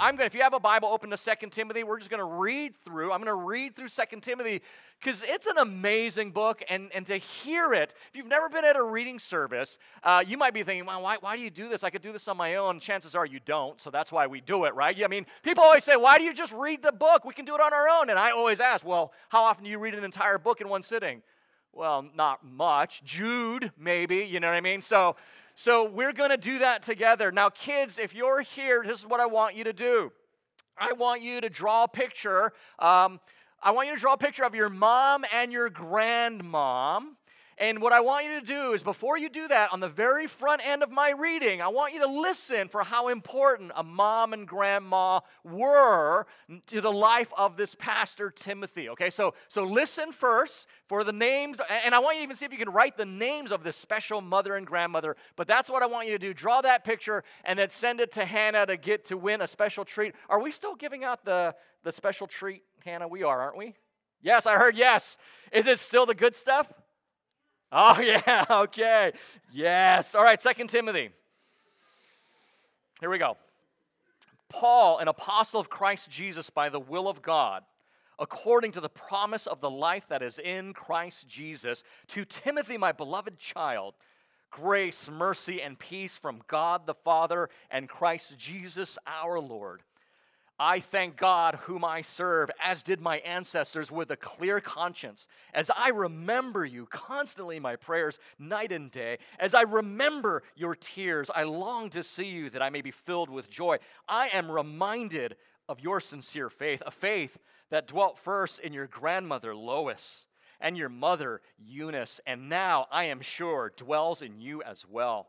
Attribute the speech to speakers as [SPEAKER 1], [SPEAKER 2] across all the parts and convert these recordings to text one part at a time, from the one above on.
[SPEAKER 1] I'm going to, if you have a Bible open to Second Timothy, we're just going to read through. I'm going to read through Second Timothy because it's an amazing book. And, and to hear it, if you've never been at a reading service, uh, you might be thinking, well, why, why do you do this? I could do this on my own. Chances are you don't. So that's why we do it, right? I mean, people always say, why do you just read the book? We can do it on our own. And I always ask, well, how often do you read an entire book in one sitting? Well, not much. Jude, maybe, you know what I mean? So, so we're going to do that together. Now, kids, if you're here, this is what I want you to do. I want you to draw a picture. Um, I want you to draw a picture of your mom and your grandmom. And what I want you to do is, before you do that, on the very front end of my reading, I want you to listen for how important a mom and grandma were to the life of this pastor, Timothy. Okay, so, so listen first for the names, and I want you to even see if you can write the names of this special mother and grandmother. But that's what I want you to do. Draw that picture and then send it to Hannah to get to win a special treat. Are we still giving out the, the special treat, Hannah? We are, aren't we? Yes, I heard yes. Is it still the good stuff? Oh, yeah, okay. Yes. All right, Second Timothy. Here we go. Paul, an apostle of Christ Jesus by the will of God, according to the promise of the life that is in Christ Jesus, to Timothy, my beloved child, grace, mercy, and peace from God the Father and Christ Jesus our Lord. I thank God, whom I serve, as did my ancestors, with a clear conscience, as I remember you constantly in my prayers, night and day. As I remember your tears, I long to see you that I may be filled with joy. I am reminded of your sincere faith, a faith that dwelt first in your grandmother Lois and your mother Eunice, and now I am sure dwells in you as well.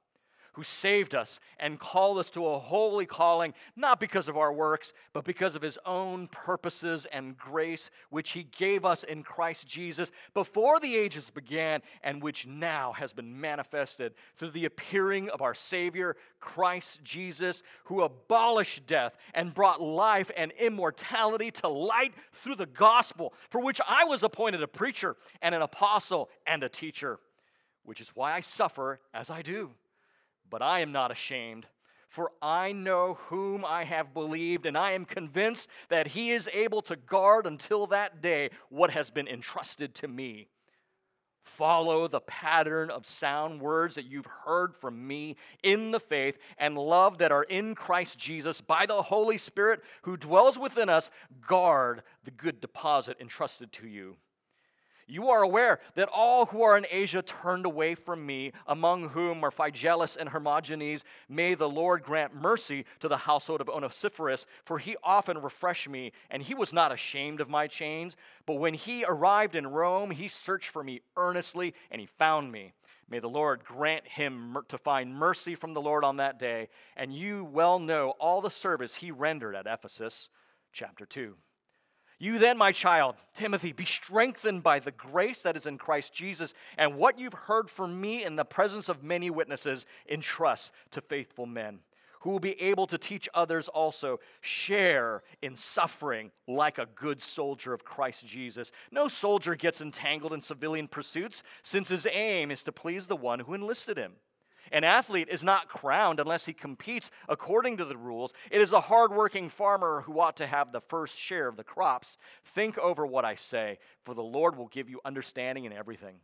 [SPEAKER 1] who saved us and called us to a holy calling, not because of our works, but because of his own purposes and grace, which he gave us in Christ Jesus before the ages began, and which now has been manifested through the appearing of our Savior, Christ Jesus, who abolished death and brought life and immortality to light through the gospel, for which I was appointed a preacher and an apostle and a teacher, which is why I suffer as I do. But I am not ashamed, for I know whom I have believed, and I am convinced that he is able to guard until that day what has been entrusted to me. Follow the pattern of sound words that you've heard from me in the faith and love that are in Christ Jesus by the Holy Spirit who dwells within us. Guard the good deposit entrusted to you. You are aware that all who are in Asia turned away from me, among whom are Phygelus and Hermogenes. May the Lord grant mercy to the household of Onesiphorus, for he often refreshed me, and he was not ashamed of my chains. But when he arrived in Rome, he searched for me earnestly, and he found me. May the Lord grant him to find mercy from the Lord on that day. And you well know all the service he rendered at Ephesus. Chapter 2. You then, my child, Timothy, be strengthened by the grace that is in Christ Jesus, and what you've heard from me in the presence of many witnesses, entrust to faithful men who will be able to teach others also. Share in suffering like a good soldier of Christ Jesus. No soldier gets entangled in civilian pursuits, since his aim is to please the one who enlisted him. An athlete is not crowned unless he competes according to the rules. It is a hardworking farmer who ought to have the first share of the crops. Think over what I say, for the Lord will give you understanding in everything.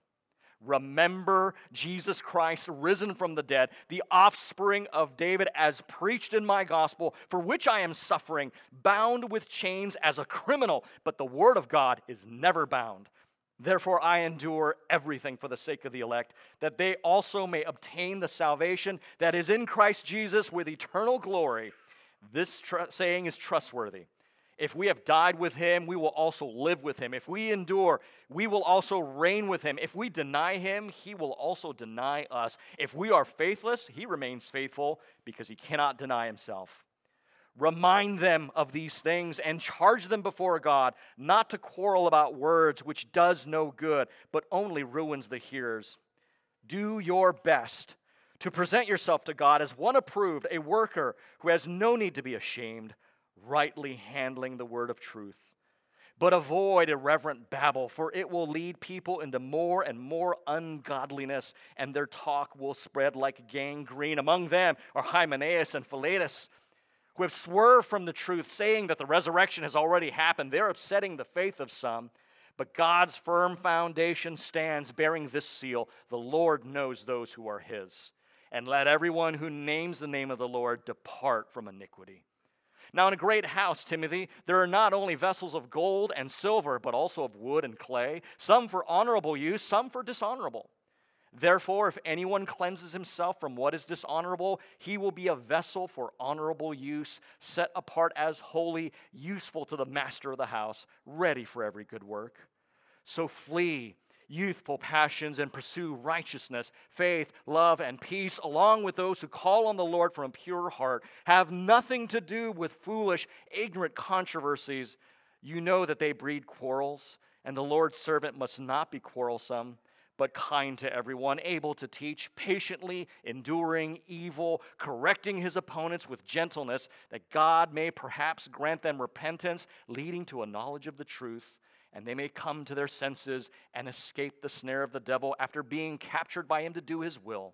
[SPEAKER 1] Remember Jesus Christ, risen from the dead, the offspring of David, as preached in my gospel, for which I am suffering, bound with chains as a criminal, but the word of God is never bound. Therefore, I endure everything for the sake of the elect, that they also may obtain the salvation that is in Christ Jesus with eternal glory. This tr- saying is trustworthy. If we have died with him, we will also live with him. If we endure, we will also reign with him. If we deny him, he will also deny us. If we are faithless, he remains faithful because he cannot deny himself. Remind them of these things and charge them before God not to quarrel about words, which does no good, but only ruins the hearers. Do your best to present yourself to God as one approved, a worker who has no need to be ashamed, rightly handling the word of truth. But avoid irreverent babble, for it will lead people into more and more ungodliness, and their talk will spread like gangrene. Among them are Hymenaeus and Philetus who have swerved from the truth, saying that the resurrection has already happened. They're upsetting the faith of some. But God's firm foundation stands, bearing this seal The Lord knows those who are his. And let everyone who names the name of the Lord depart from iniquity. Now, in a great house, Timothy, there are not only vessels of gold and silver, but also of wood and clay, some for honorable use, some for dishonorable. Therefore, if anyone cleanses himself from what is dishonorable, he will be a vessel for honorable use, set apart as holy, useful to the master of the house, ready for every good work. So flee youthful passions and pursue righteousness, faith, love, and peace, along with those who call on the Lord from a pure heart. Have nothing to do with foolish, ignorant controversies. You know that they breed quarrels, and the Lord's servant must not be quarrelsome but kind to everyone, able to teach, patiently enduring evil, correcting his opponents with gentleness, that God may perhaps grant them repentance, leading to a knowledge of the truth, and they may come to their senses and escape the snare of the devil after being captured by him to do his will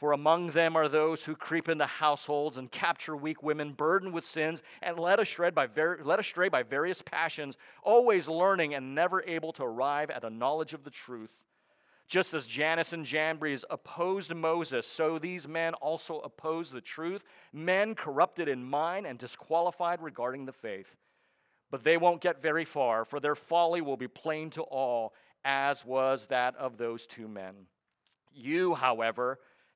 [SPEAKER 1] for among them are those who creep into households and capture weak women burdened with sins and led astray by, ver- led astray by various passions, always learning and never able to arrive at a knowledge of the truth. Just as Jannes and Jambres opposed Moses, so these men also oppose the truth, men corrupted in mind and disqualified regarding the faith. But they won't get very far, for their folly will be plain to all, as was that of those two men. You, however,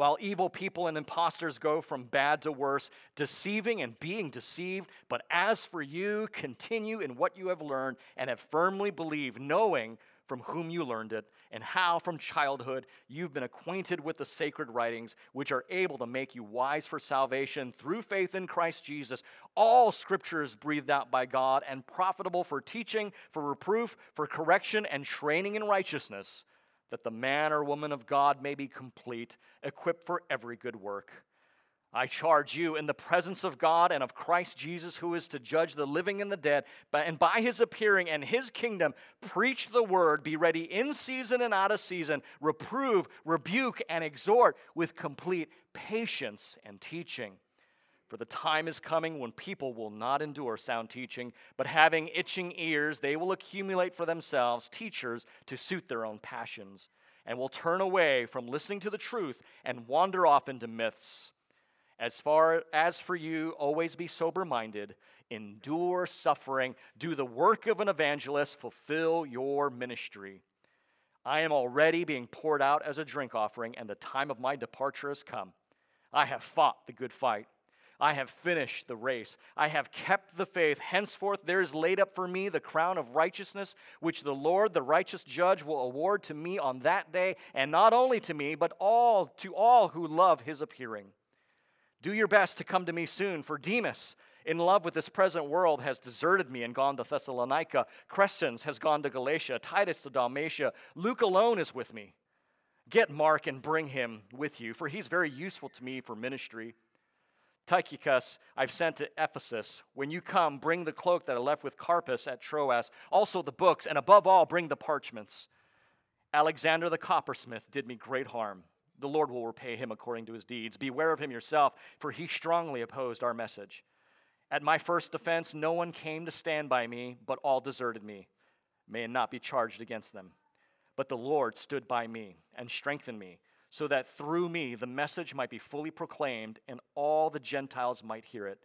[SPEAKER 1] while evil people and impostors go from bad to worse, deceiving and being deceived. But as for you, continue in what you have learned and have firmly believed, knowing from whom you learned it, and how from childhood you've been acquainted with the sacred writings, which are able to make you wise for salvation through faith in Christ Jesus. All scripture is breathed out by God and profitable for teaching, for reproof, for correction, and training in righteousness that the man or woman of God may be complete, equipped for every good work. I charge you in the presence of God and of Christ Jesus, who is to judge the living and the dead, and by his appearing and his kingdom, preach the word, be ready in season and out of season, reprove, rebuke, and exhort with complete patience and teaching. For the time is coming when people will not endure sound teaching, but having itching ears, they will accumulate for themselves teachers to suit their own passions, and will turn away from listening to the truth and wander off into myths. As far as for you, always be sober minded, endure suffering, do the work of an evangelist, fulfill your ministry. I am already being poured out as a drink offering, and the time of my departure has come. I have fought the good fight. I have finished the race. I have kept the faith. Henceforth, there is laid up for me the crown of righteousness, which the Lord, the righteous judge, will award to me on that day, and not only to me, but all to all who love his appearing. Do your best to come to me soon, for Demas, in love with this present world, has deserted me and gone to Thessalonica. Crescens has gone to Galatia, Titus to Dalmatia. Luke alone is with me. Get Mark and bring him with you, for he's very useful to me for ministry. Tychicus I've sent to Ephesus. When you come, bring the cloak that I left with Carpus at Troas, also the books, and above all, bring the parchments. Alexander the coppersmith did me great harm. The Lord will repay him according to his deeds. Beware of him yourself, for he strongly opposed our message. At my first defense, no one came to stand by me, but all deserted me. May it not be charged against them. But the Lord stood by me and strengthened me, so that through me the message might be fully proclaimed and all the Gentiles might hear it.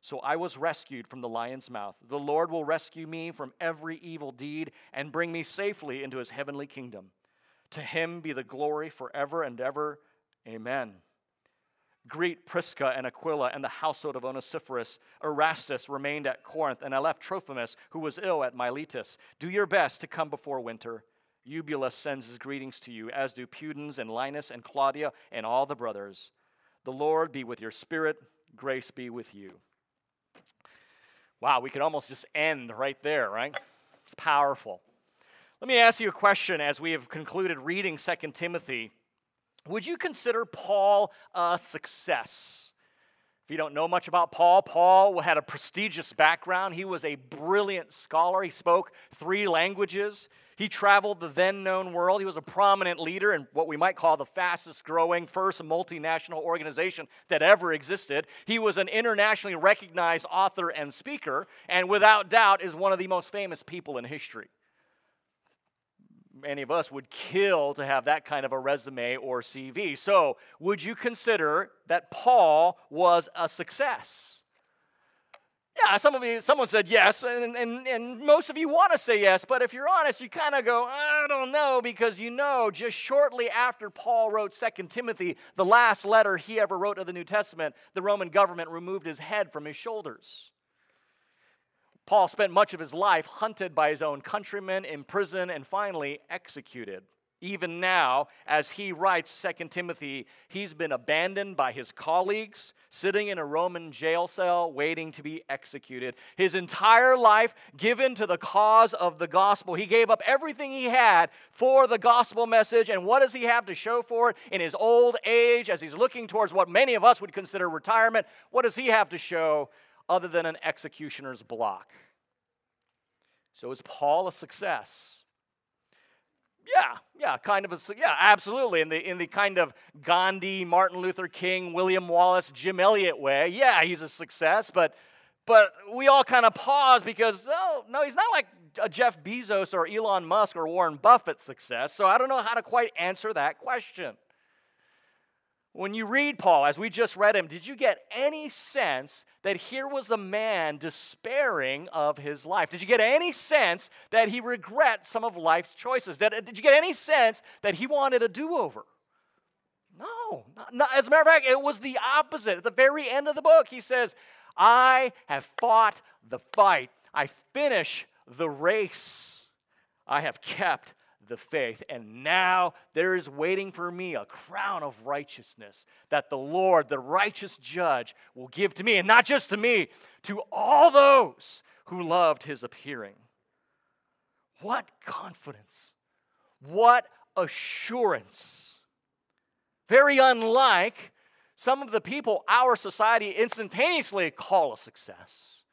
[SPEAKER 1] So I was rescued from the lion's mouth. The Lord will rescue me from every evil deed and bring me safely into his heavenly kingdom. To him be the glory forever and ever. Amen. Greet Prisca and Aquila and the household of Onesiphorus. Erastus remained at Corinth, and I left Trophimus, who was ill at Miletus. Do your best to come before winter. Eubulus sends his greetings to you, as do Pudens and Linus and Claudia and all the brothers. The Lord be with your spirit. Grace be with you. Wow, we could almost just end right there, right? It's powerful. Let me ask you a question as we have concluded reading 2 Timothy. Would you consider Paul a success? If you don't know much about Paul, Paul had a prestigious background. He was a brilliant scholar. He spoke three languages. He traveled the then known world. He was a prominent leader in what we might call the fastest growing first multinational organization that ever existed. He was an internationally recognized author and speaker, and without doubt is one of the most famous people in history any of us would kill to have that kind of a resume or CV. So, would you consider that Paul was a success? Yeah, some of you, someone said yes, and, and, and most of you want to say yes, but if you're honest, you kind of go, I don't know, because you know, just shortly after Paul wrote Second Timothy, the last letter he ever wrote of the New Testament, the Roman government removed his head from his shoulders. Paul spent much of his life hunted by his own countrymen, imprisoned, and finally executed. Even now, as he writes 2 Timothy, he's been abandoned by his colleagues, sitting in a Roman jail cell waiting to be executed. His entire life given to the cause of the gospel. He gave up everything he had for the gospel message. And what does he have to show for it in his old age as he's looking towards what many of us would consider retirement? What does he have to show other than an executioner's block. So is Paul a success? Yeah, yeah, kind of a yeah, absolutely. In the in the kind of Gandhi, Martin Luther King, William Wallace, Jim Elliot way, yeah, he's a success. But but we all kind of pause because oh no, he's not like a Jeff Bezos or Elon Musk or Warren Buffett success. So I don't know how to quite answer that question. When you read Paul, as we just read him, did you get any sense that here was a man despairing of his life? Did you get any sense that he regret some of life's choices? Did, did you get any sense that he wanted a do over? No. Not, not, as a matter of fact, it was the opposite. At the very end of the book, he says, I have fought the fight, I finish the race, I have kept the faith. And now there is waiting for me a crown of righteousness that the Lord, the righteous judge, will give to me. And not just to me, to all those who loved his appearing. What confidence! What assurance! Very unlike some of the people our society instantaneously call a success.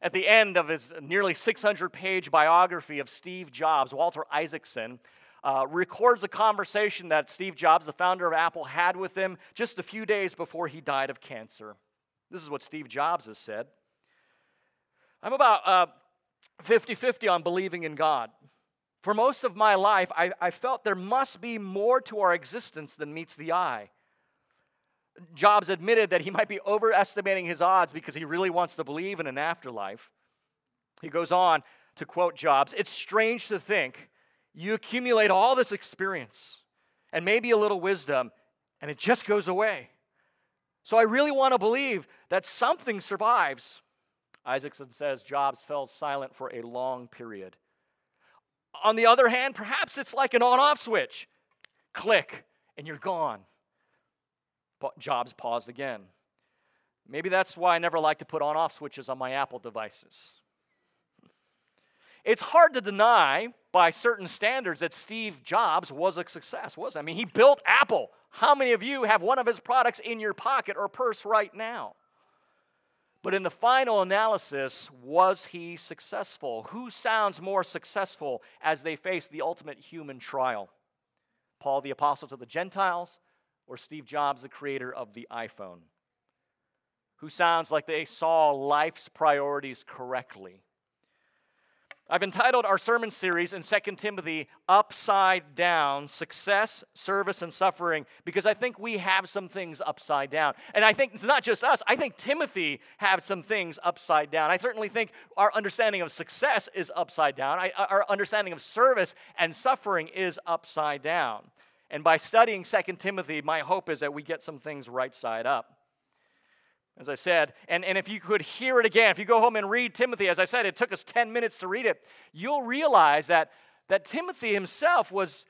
[SPEAKER 1] At the end of his nearly 600 page biography of Steve Jobs, Walter Isaacson uh, records a conversation that Steve Jobs, the founder of Apple, had with him just a few days before he died of cancer. This is what Steve Jobs has said I'm about 50 uh, 50 on believing in God. For most of my life, I, I felt there must be more to our existence than meets the eye. Jobs admitted that he might be overestimating his odds because he really wants to believe in an afterlife. He goes on to quote Jobs It's strange to think you accumulate all this experience and maybe a little wisdom, and it just goes away. So I really want to believe that something survives. Isaacson says Jobs fell silent for a long period. On the other hand, perhaps it's like an on off switch click, and you're gone. Jobs paused again. Maybe that's why I never like to put on off switches on my Apple devices. It's hard to deny by certain standards that Steve Jobs was a success, was I mean he built Apple. How many of you have one of his products in your pocket or purse right now? But in the final analysis, was he successful? Who sounds more successful as they face the ultimate human trial? Paul the Apostle to the Gentiles or Steve Jobs, the creator of the iPhone? Who sounds like they saw life's priorities correctly? I've entitled our sermon series in 2 Timothy Upside Down Success, Service, and Suffering because I think we have some things upside down. And I think it's not just us, I think Timothy had some things upside down. I certainly think our understanding of success is upside down, I, our understanding of service and suffering is upside down. And by studying 2 Timothy, my hope is that we get some things right side up as I said. And, and if you could hear it again, if you go home and read Timothy, as I said, it took us 10 minutes to read it, you'll realize that, that Timothy himself was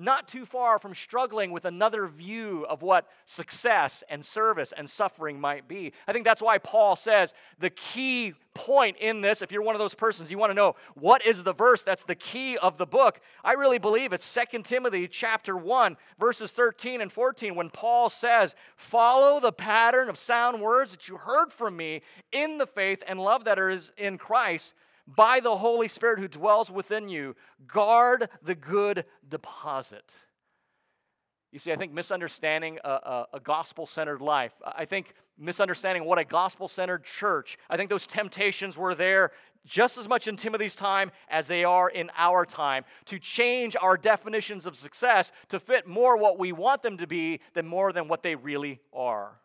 [SPEAKER 1] not too far from struggling with another view of what success and service and suffering might be. I think that's why Paul says the key point in this, if you're one of those persons, you want to know what is the verse that's the key of the book. I really believe it's 2 Timothy chapter 1, verses 13 and 14, when Paul says, Follow the pattern of sound words that you heard from me in the faith and love that is in Christ by the Holy Spirit who dwells within you, guard the good deposit. You see, I think misunderstanding a, a, a gospel centered life, I think misunderstanding what a gospel centered church, I think those temptations were there just as much in Timothy's time as they are in our time to change our definitions of success to fit more what we want them to be than more than what they really are.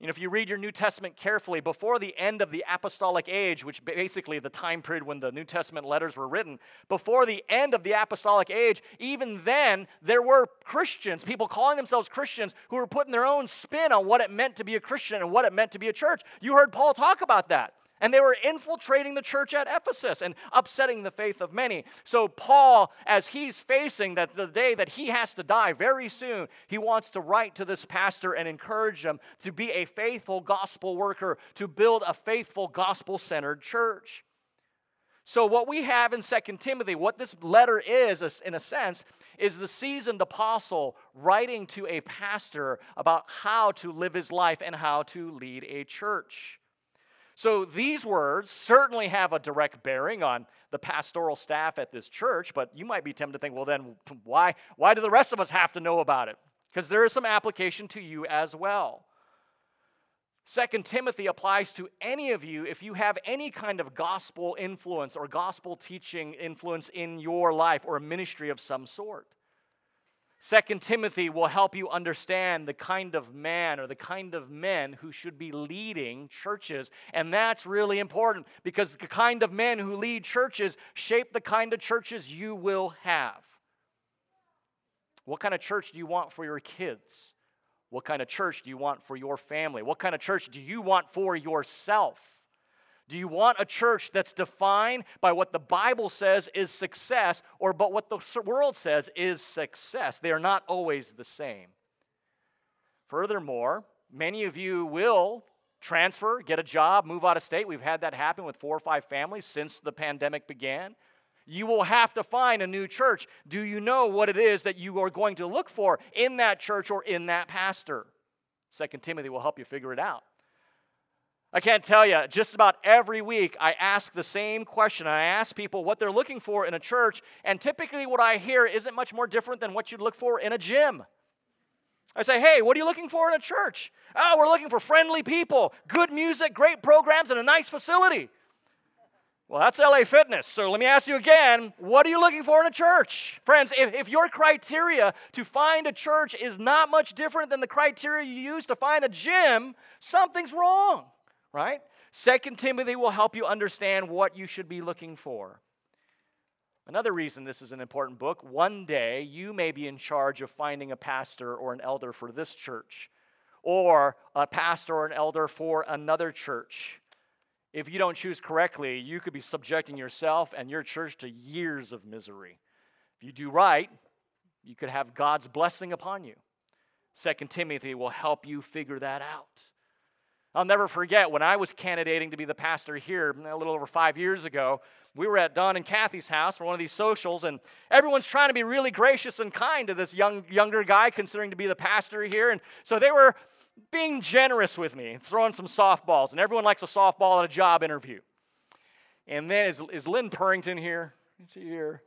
[SPEAKER 1] You know, if you read your New Testament carefully, before the end of the apostolic age, which basically the time period when the New Testament letters were written, before the end of the apostolic age, even then, there were Christians, people calling themselves Christians, who were putting their own spin on what it meant to be a Christian and what it meant to be a church. You heard Paul talk about that. And they were infiltrating the church at Ephesus and upsetting the faith of many. So, Paul, as he's facing that the day that he has to die very soon, he wants to write to this pastor and encourage him to be a faithful gospel worker, to build a faithful gospel centered church. So, what we have in Second Timothy, what this letter is, in a sense, is the seasoned apostle writing to a pastor about how to live his life and how to lead a church. So these words certainly have a direct bearing on the pastoral staff at this church, but you might be tempted to think, well, then why, why do the rest of us have to know about it? Because there is some application to you as well. Second Timothy applies to any of you if you have any kind of gospel influence or gospel teaching influence in your life or a ministry of some sort. Second Timothy will help you understand the kind of man or the kind of men who should be leading churches. And that's really important because the kind of men who lead churches shape the kind of churches you will have. What kind of church do you want for your kids? What kind of church do you want for your family? What kind of church do you want for yourself? Do you want a church that's defined by what the Bible says is success or but what the world says is success? They are not always the same. Furthermore, many of you will transfer, get a job, move out of state. We've had that happen with four or five families since the pandemic began. You will have to find a new church. Do you know what it is that you are going to look for in that church or in that pastor? Second Timothy will help you figure it out. I can't tell you, just about every week I ask the same question. I ask people what they're looking for in a church, and typically what I hear isn't much more different than what you'd look for in a gym. I say, hey, what are you looking for in a church? Oh, we're looking for friendly people, good music, great programs, and a nice facility. Well, that's LA Fitness. So let me ask you again what are you looking for in a church? Friends, if, if your criteria to find a church is not much different than the criteria you use to find a gym, something's wrong right? Second Timothy will help you understand what you should be looking for. Another reason this is an important book one day you may be in charge of finding a pastor or an elder for this church, or a pastor or an elder for another church. If you don't choose correctly, you could be subjecting yourself and your church to years of misery. If you do right, you could have God's blessing upon you. Second Timothy will help you figure that out. I'll never forget when I was candidating to be the pastor here a little over five years ago. We were at Don and Kathy's house for one of these socials, and everyone's trying to be really gracious and kind to this young younger guy considering to be the pastor here. And so they were being generous with me, throwing some softballs, and everyone likes a softball at a job interview. And then is, is Lynn Purrington here? Is she here?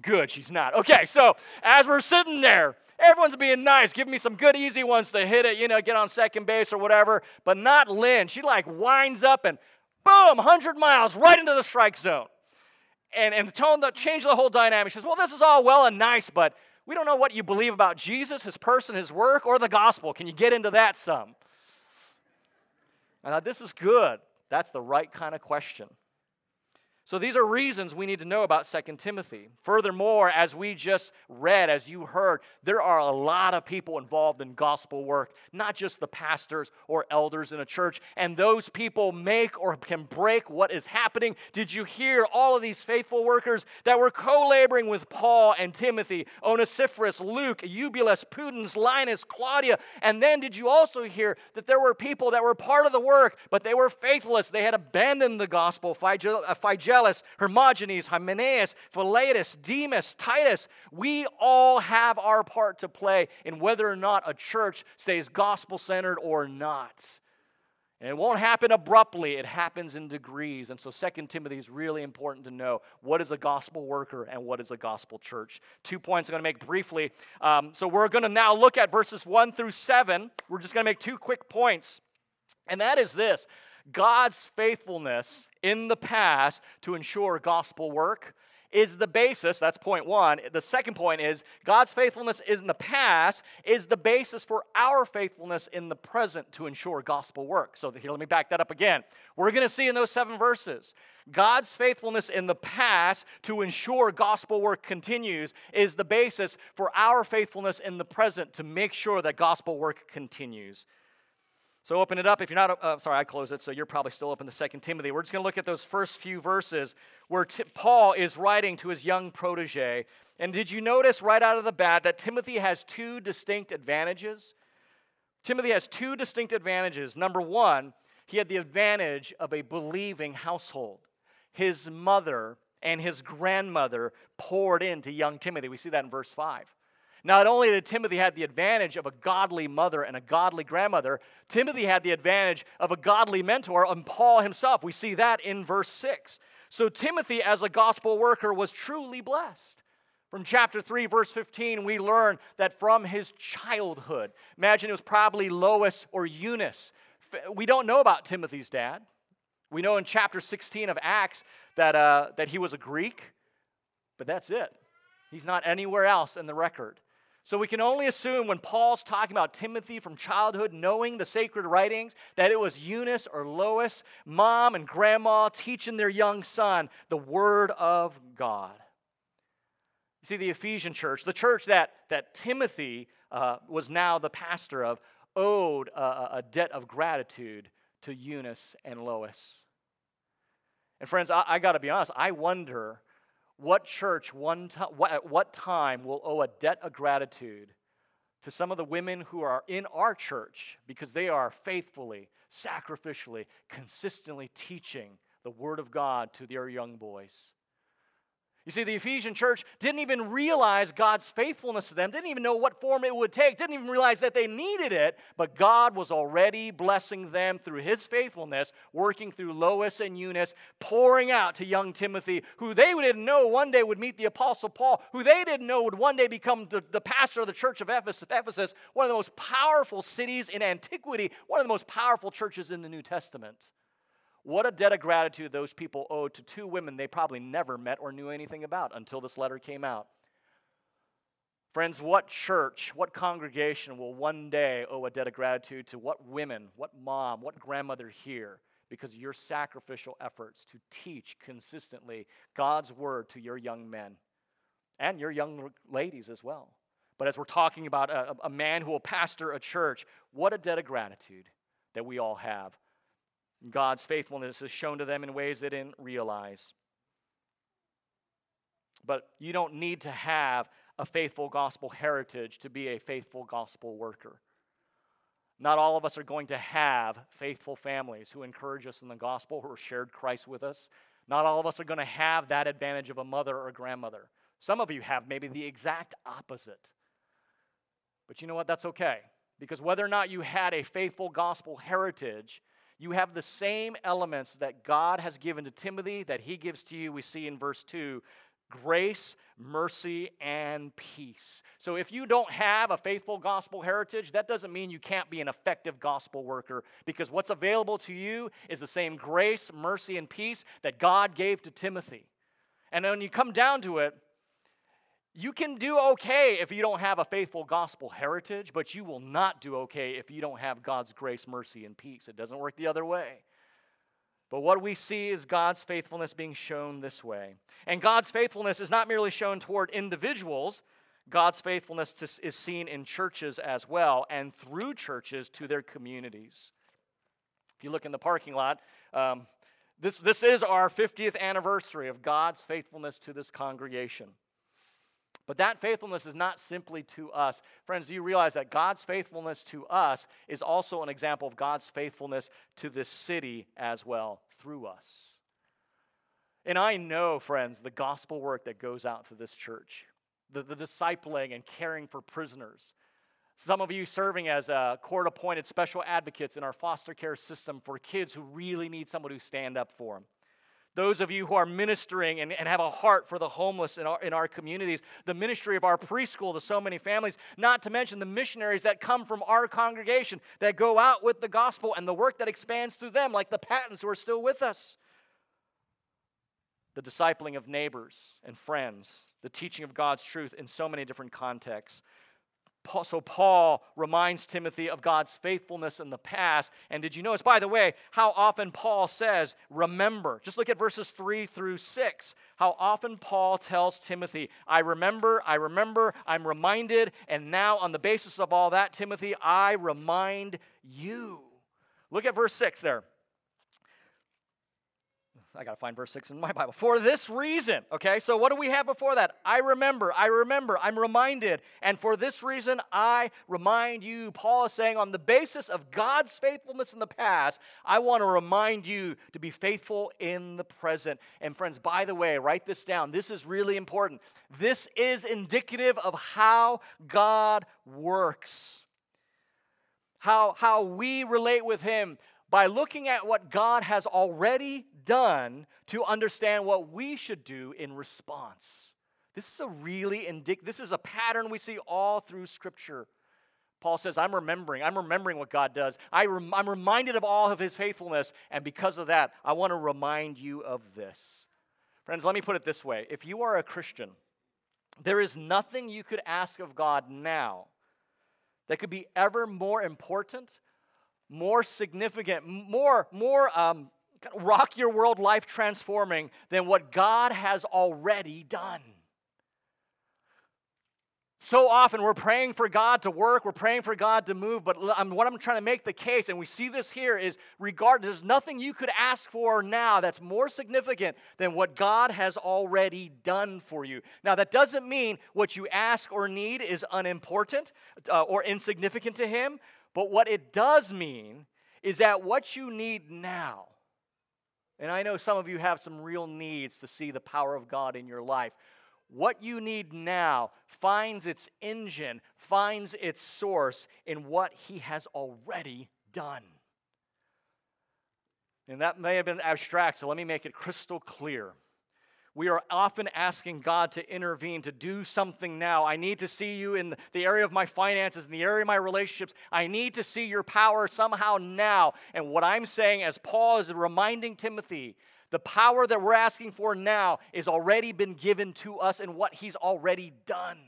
[SPEAKER 1] Good, she's not. Okay, so as we're sitting there, everyone's being nice, giving me some good, easy ones to hit it, you know, get on second base or whatever, but not Lynn. She like winds up and boom, 100 miles right into the strike zone. And, and the tone that changed the whole dynamic. She says, Well, this is all well and nice, but we don't know what you believe about Jesus, his person, his work, or the gospel. Can you get into that some? I thought, this is good. That's the right kind of question. So these are reasons we need to know about 2 Timothy. Furthermore, as we just read, as you heard, there are a lot of people involved in gospel work, not just the pastors or elders in a church. And those people make or can break what is happening. Did you hear all of these faithful workers that were co laboring with Paul and Timothy, Onesiphorus, Luke, Eubulus, Pudens, Linus, Claudia? And then did you also hear that there were people that were part of the work, but they were faithless? They had abandoned the gospel. Phygelus uh, Phygelus, Hermogenes, Hymenaeus, Philetus, Demas, Titus, we all have our part to play in whether or not a church stays gospel centered or not. And it won't happen abruptly, it happens in degrees. And so, Second Timothy is really important to know what is a gospel worker and what is a gospel church. Two points I'm going to make briefly. Um, so, we're going to now look at verses 1 through 7. We're just going to make two quick points. And that is this God's faithfulness in the past to ensure gospel work is the basis. That's point one. The second point is God's faithfulness in the past is the basis for our faithfulness in the present to ensure gospel work. So here, let me back that up again. We're going to see in those seven verses God's faithfulness in the past to ensure gospel work continues is the basis for our faithfulness in the present to make sure that gospel work continues. So open it up. If you're not, uh, sorry, I close it, so you're probably still open to Second Timothy. We're just going to look at those first few verses where T- Paul is writing to his young protege. And did you notice right out of the bat that Timothy has two distinct advantages? Timothy has two distinct advantages. Number one, he had the advantage of a believing household. His mother and his grandmother poured into young Timothy. We see that in verse 5. Not only did Timothy have the advantage of a godly mother and a godly grandmother, Timothy had the advantage of a godly mentor and Paul himself. We see that in verse 6. So Timothy, as a gospel worker, was truly blessed. From chapter 3, verse 15, we learn that from his childhood, imagine it was probably Lois or Eunice. We don't know about Timothy's dad. We know in chapter 16 of Acts that, uh, that he was a Greek, but that's it. He's not anywhere else in the record. So we can only assume when Paul's talking about Timothy from childhood knowing the sacred writings that it was Eunice or Lois, mom and grandma teaching their young son the word of God. You see, the Ephesian church, the church that, that Timothy uh, was now the pastor of, owed a, a, debt of gratitude to Eunice and Lois. And friends, I, I got to be honest, I wonder what church one what, at what time will owe a debt of gratitude to some of the women who are in our church because they are faithfully, sacrificially, consistently teaching the Word of God to their young boys? You see, the Ephesian church didn't even realize God's faithfulness to them, didn't even know what form it would take, didn't even realize that they needed it, but God was already blessing them through his faithfulness, working through Lois and Eunice, pouring out to young Timothy, who they didn't know one day would meet the Apostle Paul, who they didn't know would one day become the, the pastor of the church of Ephesus, Ephesus, one of the most powerful cities in antiquity, one of the most powerful churches in the New Testament. What a debt of gratitude those people owed to two women they probably never met or knew anything about until this letter came out. Friends, what church, what congregation will one day owe a debt of gratitude to what women, what mom, what grandmother here because of your sacrificial efforts to teach consistently God's word to your young men and your young ladies as well? But as we're talking about a, a man who will pastor a church, what a debt of gratitude that we all have God's faithfulness is shown to them in ways they didn't realize. But you don't need to have a faithful gospel heritage to be a faithful gospel worker. Not all of us are going to have faithful families who encourage us in the gospel, who shared Christ with us. Not all of us are going to have that advantage of a mother or grandmother. Some of you have maybe the exact opposite. But you know what? That's okay. Because whether or not you had a faithful gospel heritage, you have the same elements that God has given to Timothy that he gives to you. We see in verse 2 grace, mercy, and peace. So if you don't have a faithful gospel heritage, that doesn't mean you can't be an effective gospel worker because what's available to you is the same grace, mercy, and peace that God gave to Timothy. And when you come down to it, you can do okay if you don't have a faithful gospel heritage, but you will not do okay if you don't have God's grace, mercy, and peace. It doesn't work the other way. But what we see is God's faithfulness being shown this way. And God's faithfulness is not merely shown toward individuals, God's faithfulness is seen in churches as well and through churches to their communities. If you look in the parking lot, um, this, this is our 50th anniversary of God's faithfulness to this congregation. But that faithfulness is not simply to us. Friends, you realize that God's faithfulness to us is also an example of God's faithfulness to this city as well through us? And I know, friends, the gospel work that goes out through this church, the, the discipling and caring for prisoners. Some of you serving as uh, court appointed special advocates in our foster care system for kids who really need someone to stand up for them those of you who are ministering and, and have a heart for the homeless in our, in our communities, the ministry of our preschool to so many families, not to mention the missionaries that come from our congregation that go out with the gospel and the work that expands through them, like the Pattons who are still with us. The discipling of neighbors and friends, the teaching of God's truth in so many different contexts. So, Paul reminds Timothy of God's faithfulness in the past. And did you notice, by the way, how often Paul says, remember? Just look at verses 3 through 6. How often Paul tells Timothy, I remember, I remember, I'm reminded. And now, on the basis of all that, Timothy, I remind you. Look at verse 6 there. I got to find verse 6 in my Bible. For this reason, okay, so what do we have before that? I remember, I remember, I'm reminded. And for this reason, I remind you. Paul is saying, on the basis of God's faithfulness in the past, I want to remind you to be faithful in the present. And friends, by the way, write this down. This is really important. This is indicative of how God works. How, how we relate with Him by looking at what God has already done to understand what we should do in response. This is a really indic- this is a pattern we see all through scripture. Paul says, I'm remembering. I'm remembering what God does. I rem- I'm reminded of all of his faithfulness. And because of that, I want to remind you of this. Friends, let me put it this way if you are a Christian, there is nothing you could ask of God now that could be ever more important, more significant, more, more um, rock your world life transforming than what God has already done. So often we're praying for God to work, we're praying for God to move, but what I'm trying to make the case, and we see this here, is regard there's nothing you could ask for now that's more significant than what God has already done for you. Now, that doesn't mean what you ask or need is unimportant uh, or insignificant to Him, but what it does mean is that what you need now and I know some of you have some real needs to see the power of God in your life. What you need now finds its engine, finds its source in what He has already done. And that may have been abstract, so let me make it crystal clear. We are often asking God to intervene, to do something now. I need to see you in the area of my finances, in the area of my relationships. I need to see your power somehow now. And what I'm saying, as Paul is reminding Timothy, the power that we're asking for now is already been given to us in what he's already done.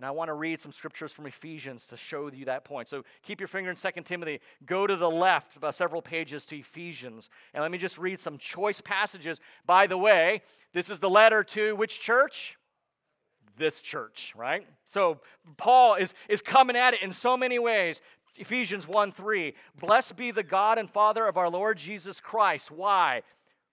[SPEAKER 1] And I want to read some scriptures from Ephesians to show you that point. So keep your finger in 2 Timothy. Go to the left about several pages to Ephesians. And let me just read some choice passages. By the way, this is the letter to which church? This church, right? So Paul is, is coming at it in so many ways. Ephesians 1 3. Blessed be the God and Father of our Lord Jesus Christ. Why?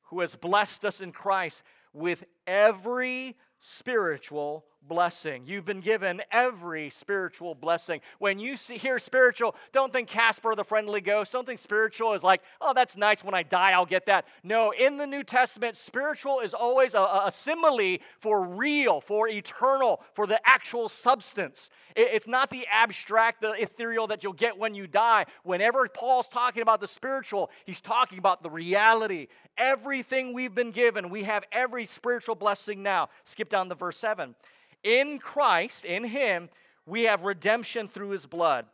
[SPEAKER 1] Who has blessed us in Christ with every spiritual blessing. You've been given every spiritual blessing. When you see, hear spiritual, don't think Casper the friendly ghost. Don't think spiritual is like, oh, that's nice. When I die, I'll get that. No, in the New Testament, spiritual is always a, a simile for real, for eternal, for the actual substance. It, it's not the abstract, the ethereal that you'll get when you die. Whenever Paul's talking about the spiritual, he's talking about the reality. Everything we've been given, we have every spiritual blessing now. Skip down to verse 7. In Christ, in Him, we have redemption through His blood,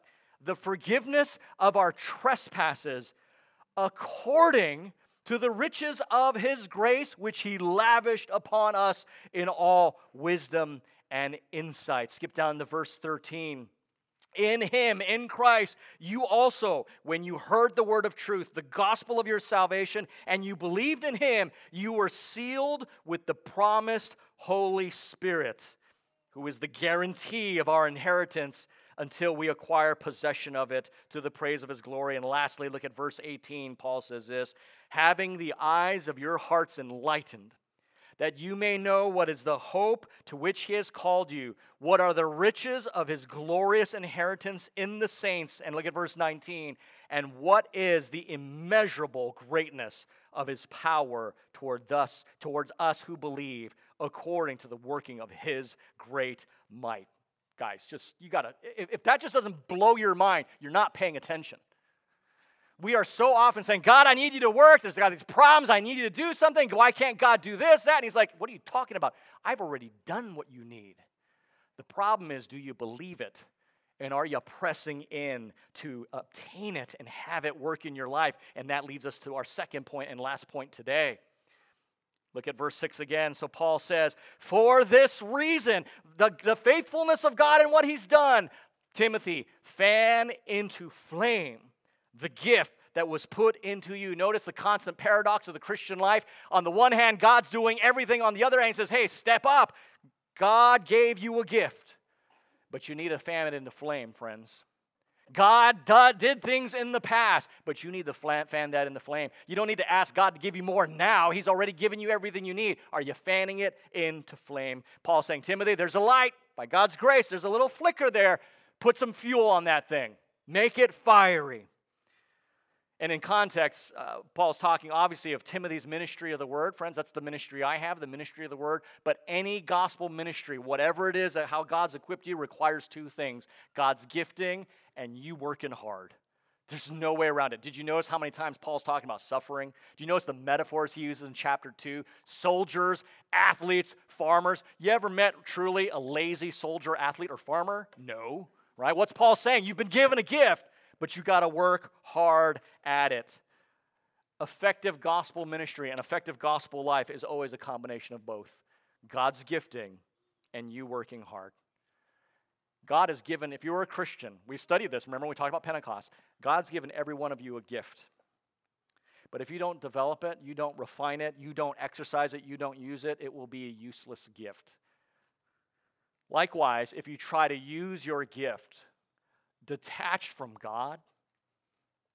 [SPEAKER 1] the forgiveness of our trespasses, according to the riches of His grace, which He lavished upon us in all wisdom and insight. Skip down to verse 13. In him, in Christ, you also, when you heard the word of truth, the gospel of your salvation, and you believed in him, you were sealed with the promised Holy Spirit who is the guarantee of our inheritance until we acquire possession of it to the praise of his glory. And lastly, look at verse 18. Paul says this having the eyes of your hearts enlightened, that you may know what is the hope to which he has called you, what are the riches of his glorious inheritance in the saints. And look at verse 19. And what is the immeasurable greatness of his power toward us, towards us who believe, according to the working of his great might. Guys, just you gotta, if, if that just doesn't blow your mind, you're not paying attention. We are so often saying, God, I need you to work. There's got these problems. I need you to do something. Why can't God do this, that? And He's like, What are you talking about? I've already done what you need. The problem is, do you believe it? And are you pressing in to obtain it and have it work in your life? And that leads us to our second point and last point today. Look at verse 6 again. So Paul says, For this reason, the, the faithfulness of God and what he's done, Timothy, fan into flame the gift that was put into you. Notice the constant paradox of the Christian life. On the one hand, God's doing everything. On the other hand, he says, Hey, step up. God gave you a gift, but you need to fan it into flame, friends. God did things in the past, but you need to fan that in the flame. You don't need to ask God to give you more now. He's already given you everything you need. Are you fanning it into flame? Paul's saying, Timothy, there's a light. By God's grace, there's a little flicker there. Put some fuel on that thing, make it fiery. And in context, uh, Paul's talking obviously of Timothy's ministry of the word. Friends, that's the ministry I have, the ministry of the word. But any gospel ministry, whatever it is, how God's equipped you, requires two things God's gifting and you working hard. There's no way around it. Did you notice how many times Paul's talking about suffering? Do you notice the metaphors he uses in chapter 2? Soldiers, athletes, farmers. You ever met truly a lazy soldier, athlete, or farmer? No. Right? What's Paul saying? You've been given a gift but you got to work hard at it. Effective gospel ministry and effective gospel life is always a combination of both God's gifting and you working hard. God has given, if you're a Christian, we studied this, remember we talked about Pentecost, God's given every one of you a gift. But if you don't develop it, you don't refine it, you don't exercise it, you don't use it, it will be a useless gift. Likewise, if you try to use your gift detached from God,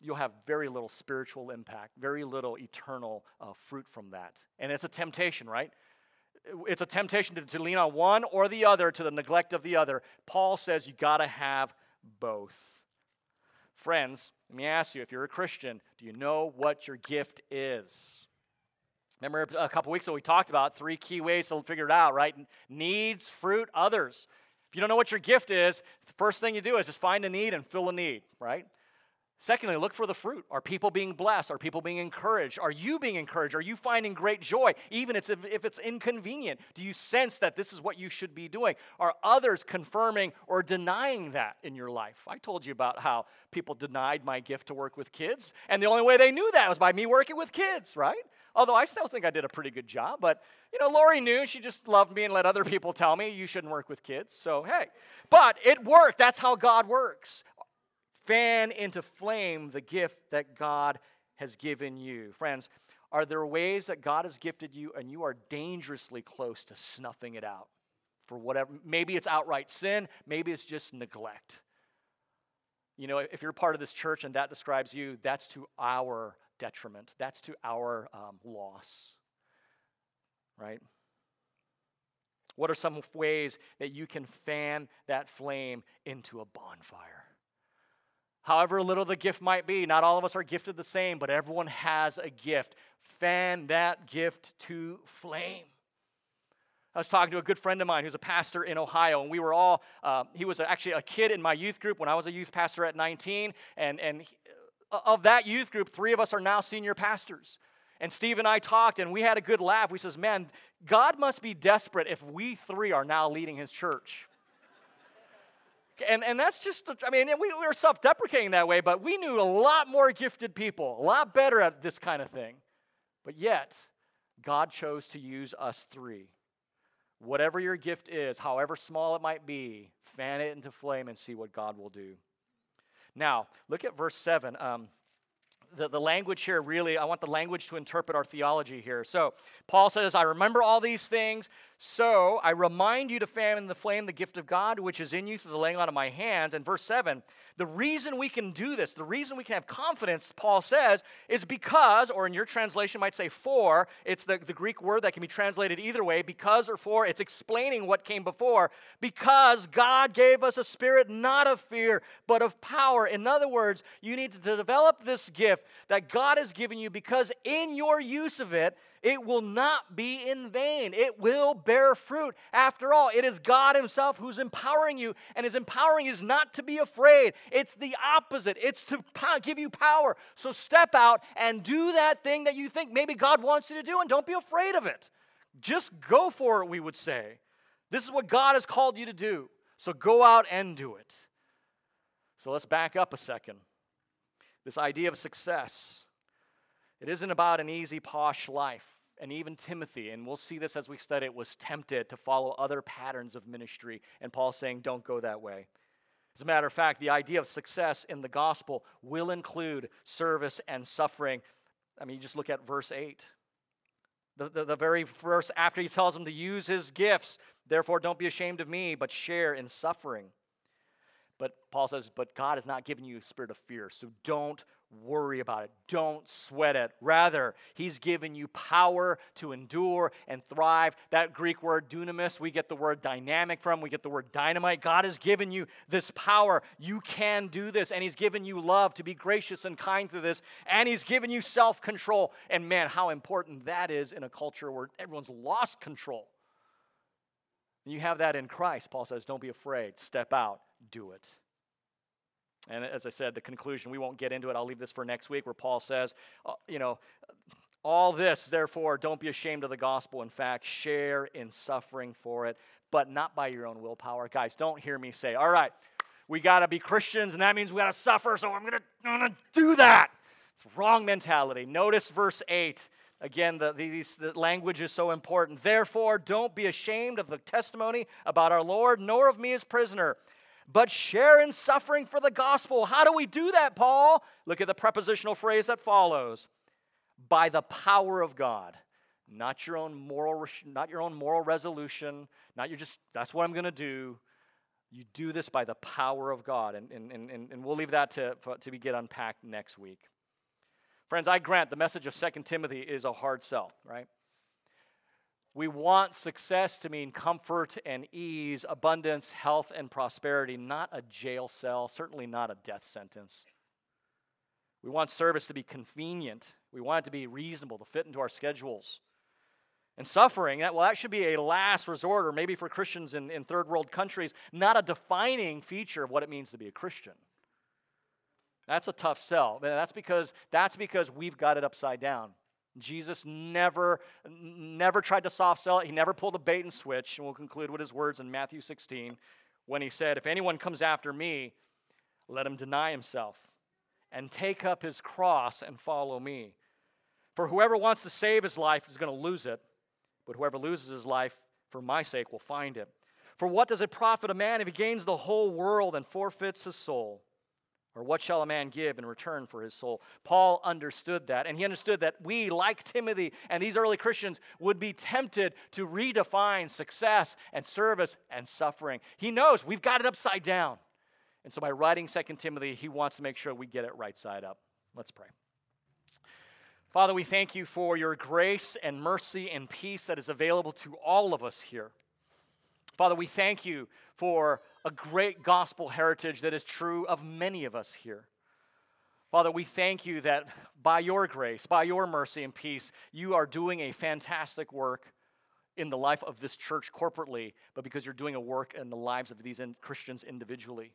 [SPEAKER 1] you'll have very little spiritual impact, very little eternal uh, fruit from that. And it's a temptation, right? It's a temptation to, to lean on one or the other to the neglect of the other. Paul says you got to have both. Friends, let me ask you if you're a Christian, do you know what your gift is? Remember a couple weeks ago we talked about three key ways to figure it out, right? Needs, fruit, others. If you don't know what your gift is, the first thing you do is just find a need and fill a need, right? Secondly, look for the fruit. Are people being blessed? Are people being encouraged? Are you being encouraged? Are you finding great joy, even if, it's inconvenient? Do you sense that this is what you should be doing? Are others confirming or denying that in your life? I told you about how people denied my gift to work with kids, and the only way they knew that was by me working with kids, right? Although I still think I did a pretty good job, but you know, Lori knew she just loved me and let other people tell me you shouldn't work with kids. So, hey, but it worked. That's how God works fan into flame the gift that God has given you. Friends, are there ways that God has gifted you and you are dangerously close to snuffing it out for whatever? Maybe it's outright sin, maybe it's just neglect. You know, if you're part of this church and that describes you, that's to our detriment, that's to our um, loss, right? What are some ways that you can fan that flame into a bonfire? However little the gift might be, not all of us are gifted the same, but everyone has a gift. Fan that gift to flame. I was talking to a good friend of mine who's a pastor in Ohio, and we were all, uh, he was actually a kid in my youth group when I was a youth pastor at 19. And, and he, uh, of that youth group, three of us are now senior pastors. And Steve and I talked, and we had a good laugh. We says, "Man, God must be desperate if we three are now leading His church." And, and that's just, I mean, we, we were self deprecating that way, but we knew a lot more gifted people, a lot better at this kind of thing. But yet, God chose to use us three. Whatever your gift is, however small it might be, fan it into flame and see what God will do. Now, look at verse 7. Um, the, the language here really, I want the language to interpret our theology here. So, Paul says, I remember all these things, so I remind you to fan in the flame the gift of God, which is in you through the laying on of my hands. And verse 7, the reason we can do this, the reason we can have confidence, Paul says, is because, or in your translation might say for, it's the, the Greek word that can be translated either way, because or for, it's explaining what came before, because God gave us a spirit not of fear, but of power. In other words, you need to develop this gift that God has given you because in your use of it, it will not be in vain. It will bear fruit. After all, it is God Himself who's empowering you, and His empowering is not to be afraid. It's the opposite, it's to give you power. So step out and do that thing that you think maybe God wants you to do, and don't be afraid of it. Just go for it, we would say. This is what God has called you to do. So go out and do it. So let's back up a second. This idea of success. It isn't about an easy, posh life. And even Timothy, and we'll see this as we study it, was tempted to follow other patterns of ministry. And Paul's saying, don't go that way. As a matter of fact, the idea of success in the gospel will include service and suffering. I mean, you just look at verse 8. The, the, the, very verse after he tells them to use his gifts, therefore don't be ashamed of me, but share in suffering. But Paul says, but God has not given you a spirit of fear, so don't worry about it. Don't sweat it. Rather, He's given you power to endure and thrive. That Greek word dunamis, we get the word dynamic from, we get the word dynamite. God has given you this power. You can do this, and He's given you love to be gracious and kind through this, and He's given you self control. And man, how important that is in a culture where everyone's lost control. You have that in Christ. Paul says, Don't be afraid, step out, do it. And as I said, the conclusion, we won't get into it. I'll leave this for next week, where Paul says, uh, you know, all this, therefore, don't be ashamed of the gospel. In fact, share in suffering for it, but not by your own willpower. Guys, don't hear me say, all right, we got to be Christians, and that means we got to suffer, so I'm going to do that. It's wrong mentality. Notice verse 8. Again, the, these, the language is so important. Therefore, don't be ashamed of the testimony about our Lord, nor of me as prisoner but share in suffering for the gospel. How do we do that, Paul? Look at the prepositional phrase that follows by the power of God. Not your own moral, not your own moral resolution, not your just, that's what I'm going to do. You do this by the power of God. And, and, and, and we'll leave that to, to be get unpacked next week. Friends, I grant the message of 2 Timothy is a hard sell, right? We want success to mean comfort and ease, abundance, health, and prosperity, not a jail cell, certainly not a death sentence. We want service to be convenient. We want it to be reasonable, to fit into our schedules. And suffering, that, well, that should be a last resort, or maybe for Christians in, in third world countries, not a defining feature of what it means to be a Christian. That's a tough sell. That's because, that's because we've got it upside down. Jesus never, never tried to soft sell it. He never pulled a bait and switch. And we'll conclude with his words in Matthew 16 when he said, If anyone comes after me, let him deny himself and take up his cross and follow me. For whoever wants to save his life is going to lose it, but whoever loses his life for my sake will find it. For what does it profit a man if he gains the whole world and forfeits his soul? Or what shall a man give in return for his soul? Paul understood that, and he understood that we, like Timothy and these early Christians, would be tempted to redefine success and service and suffering. He knows we've got it upside down. And so by writing 2 Timothy, he wants to make sure we get it right side up. Let's pray. Father, we thank you for your grace and mercy and peace that is available to all of us here. Father, we thank you for a great gospel heritage that is true of many of us here. Father, we thank you that by your grace, by your mercy and peace, you are doing a fantastic work in the life of this church corporately, but because you're doing a work in the lives of these Christians individually.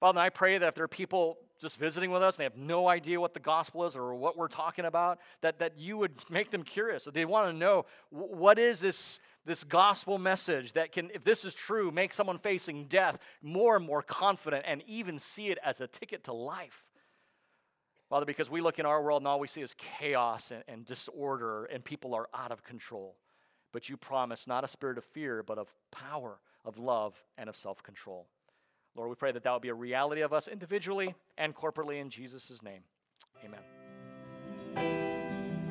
[SPEAKER 1] Father, I pray that if there are people just visiting with us and they have no idea what the gospel is or what we're talking about, that, that you would make them curious, that they want to know what is this, this gospel message that can, if this is true, make someone facing death more and more confident and even see it as a ticket to life. Father, because we look in our world and all we see is chaos and, and disorder and people are out of control. But you promise not a spirit of fear, but of power, of love, and of self control. Lord, we pray that that will be a reality of us individually and corporately in Jesus' name. Amen.